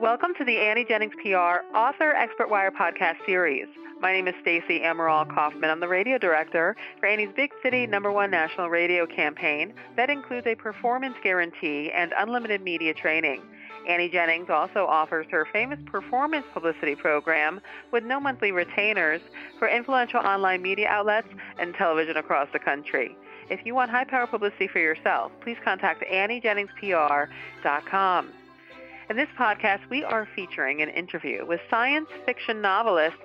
Welcome to the Annie Jennings PR Author Expert Wire podcast series. My name is Stacey Amaral Kaufman. I'm the radio director for Annie's Big City number one national radio campaign that includes a performance guarantee and unlimited media training. Annie Jennings also offers her famous performance publicity program with no monthly retainers for influential online media outlets and television across the country. If you want high power publicity for yourself, please contact AnnieJenningsPR.com. In this podcast, we are featuring an interview with science fiction novelist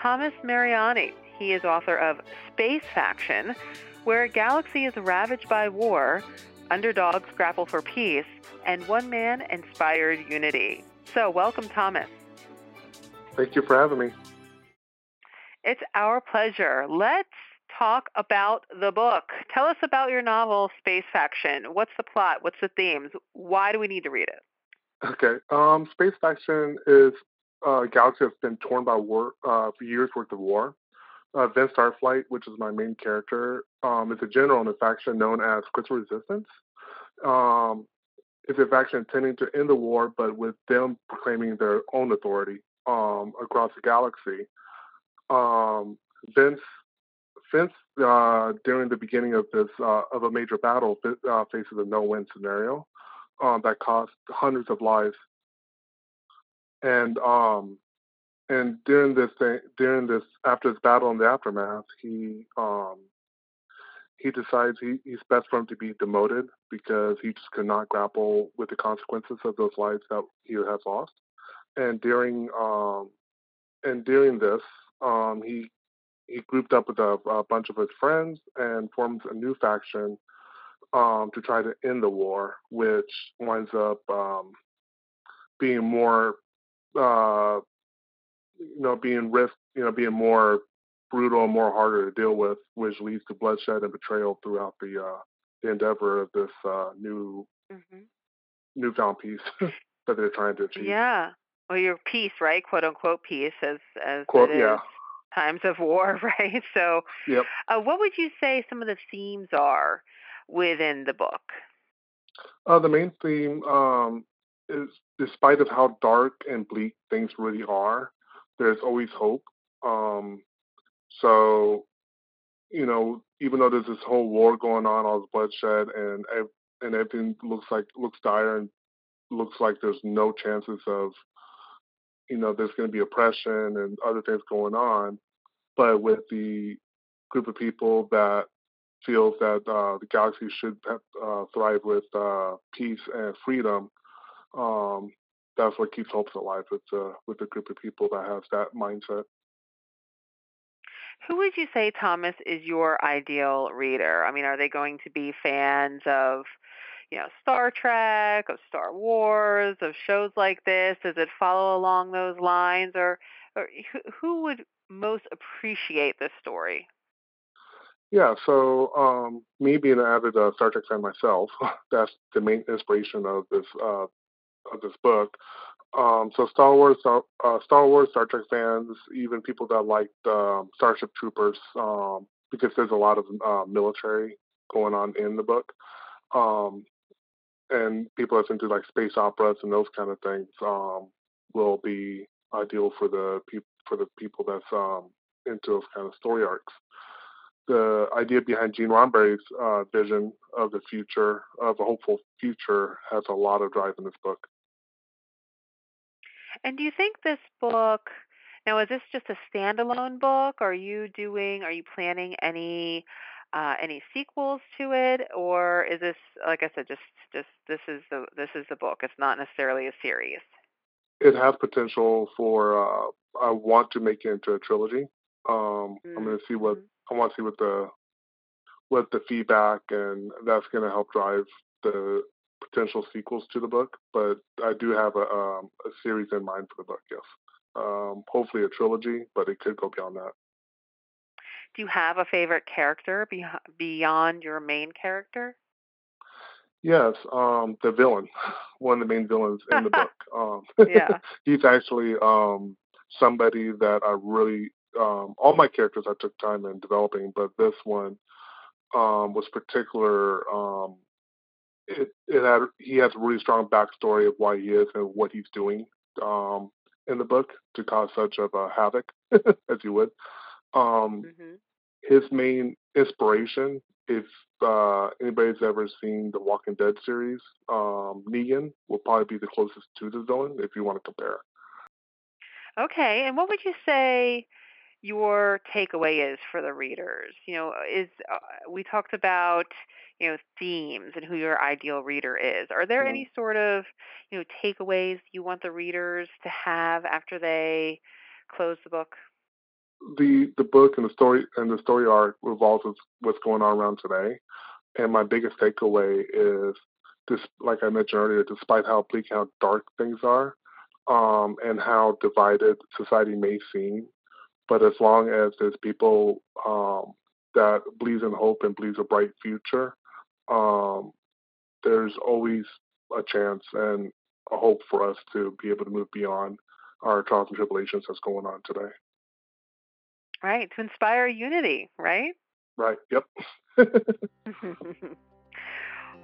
Thomas Mariani. He is author of Space Faction, where a galaxy is ravaged by war, underdogs grapple for peace, and one man inspired unity. So, welcome, Thomas. Thank you for having me. It's our pleasure. Let's talk about the book. Tell us about your novel, Space Faction. What's the plot? What's the themes? Why do we need to read it? Okay. Um, Space Faction is a galaxy that's been torn by war uh, for years worth of war. Uh, Vince Starflight, which is my main character, um, is a general in the faction known as Crystal Resistance. Um, it's a faction intending to end the war, but with them proclaiming their own authority um, across the galaxy. Um, Vince, Vince, uh, during the beginning of this uh, of a major battle, uh, faces a no-win scenario um, that cost hundreds of lives. And um, and during this thing, during this after this battle and the aftermath, he um, he decides he, he's best for him to be demoted because he just could not grapple with the consequences of those lives that he has lost. And during um, and during this, um, he he grouped up with a, a bunch of his friends and forms a new faction um, to try to end the war, which winds up um, being more, uh, you know, being risk, you know, being more brutal and more harder to deal with, which leads to bloodshed and betrayal throughout the uh, the endeavor of this uh, new mm-hmm. newfound peace that they're trying to achieve. Yeah. Well, your peace, right? "Quote unquote" peace, as as Quote. Yeah. Times of war, right? So, yep. Uh, what would you say some of the themes are within the book? Uh, the main theme um, is, despite of how dark and bleak things really are, there's always hope. Um, so, you know, even though there's this whole war going on, all this bloodshed, and and everything looks like looks dire and looks like there's no chances of, you know, there's going to be oppression and other things going on. But with the group of people that feels that uh, the galaxy should uh, thrive with uh, peace and freedom, um, that's what keeps hopes alive with uh, with group of people that have that mindset. Who would you say, Thomas, is your ideal reader? I mean, are they going to be fans of, you know, Star Trek, of Star Wars, of shows like this? Does it follow along those lines, or, or who would most appreciate this story? Yeah, so um, me being an avid uh, Star Trek fan myself, that's the main inspiration of this uh, of this book. Um, so Star Wars, uh, Star Wars, Star Trek fans, even people that like um, Starship Troopers, um, because there's a lot of uh, military going on in the book, um, and people that's into like space operas and those kind of things um, will be ideal for the people for the people that's into those kind of story arcs the idea behind Gene Roddenberry's uh, vision of the future, of a hopeful future, has a lot of drive in this book. And do you think this book, now is this just a standalone book? Are you doing, are you planning any uh, any sequels to it, or is this, like I said, just just this is the this is the book? It's not necessarily a series. It has potential for. Uh, I want to make it into a trilogy. Um, mm-hmm. I'm going to see what mm-hmm. I want to see what the what the feedback and that's going to help drive the potential sequels to the book. But I do have a, um, a series in mind for the book. Yes, um, hopefully a trilogy, but it could go beyond that. Do you have a favorite character be- beyond your main character? Yes, um, the villain, one of the main villains in the book. Um, yeah, he's actually um, somebody that I really um, all my characters I took time in developing, but this one um, was particular. Um, it, it had he has a really strong backstory of why he is and what he's doing um, in the book to cause such of a havoc as you would. Um, mm-hmm. His main inspiration, if uh, anybody's ever seen the Walking Dead series, um, Negan will probably be the closest to the villain if you want to compare. Okay, and what would you say your takeaway is for the readers? You know, is uh, we talked about you know themes and who your ideal reader is. Are there mm-hmm. any sort of you know takeaways you want the readers to have after they close the book? The the book and the story and the story arc revolves with what's going on around today. And my biggest takeaway is this, like I mentioned earlier, despite how bleak, how dark things are, um, and how divided society may seem, but as long as there's people um, that believes in hope and believes a bright future, um, there's always a chance and a hope for us to be able to move beyond our trials and tribulations that's going on today. Right, to inspire unity, right? Right, yep.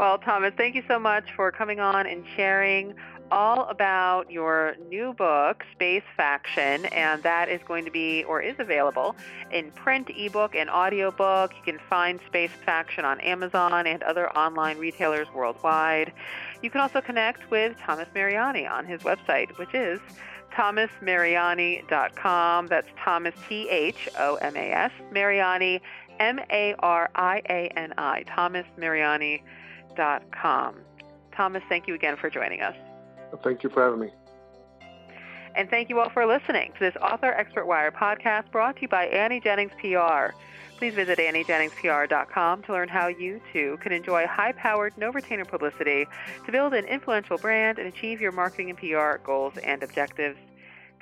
well, Thomas, thank you so much for coming on and sharing all about your new book, Space Faction, and that is going to be or is available in print, ebook, and audiobook. You can find Space Faction on Amazon and other online retailers worldwide. You can also connect with Thomas Mariani on his website, which is thomasmariani.com. That's Thomas, T H O M A S, Mariani, M-A-R-I-A-N-I. Thomas M A R I A N I, thomasmariani.com. Thomas, thank you again for joining us. Thank you for having me. And thank you all for listening to this Author Expert Wire podcast brought to you by Annie Jennings PR. Please visit AnnieJenningsPR.com to learn how you too can enjoy high powered, no retainer publicity to build an influential brand and achieve your marketing and PR goals and objectives.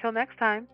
Till next time.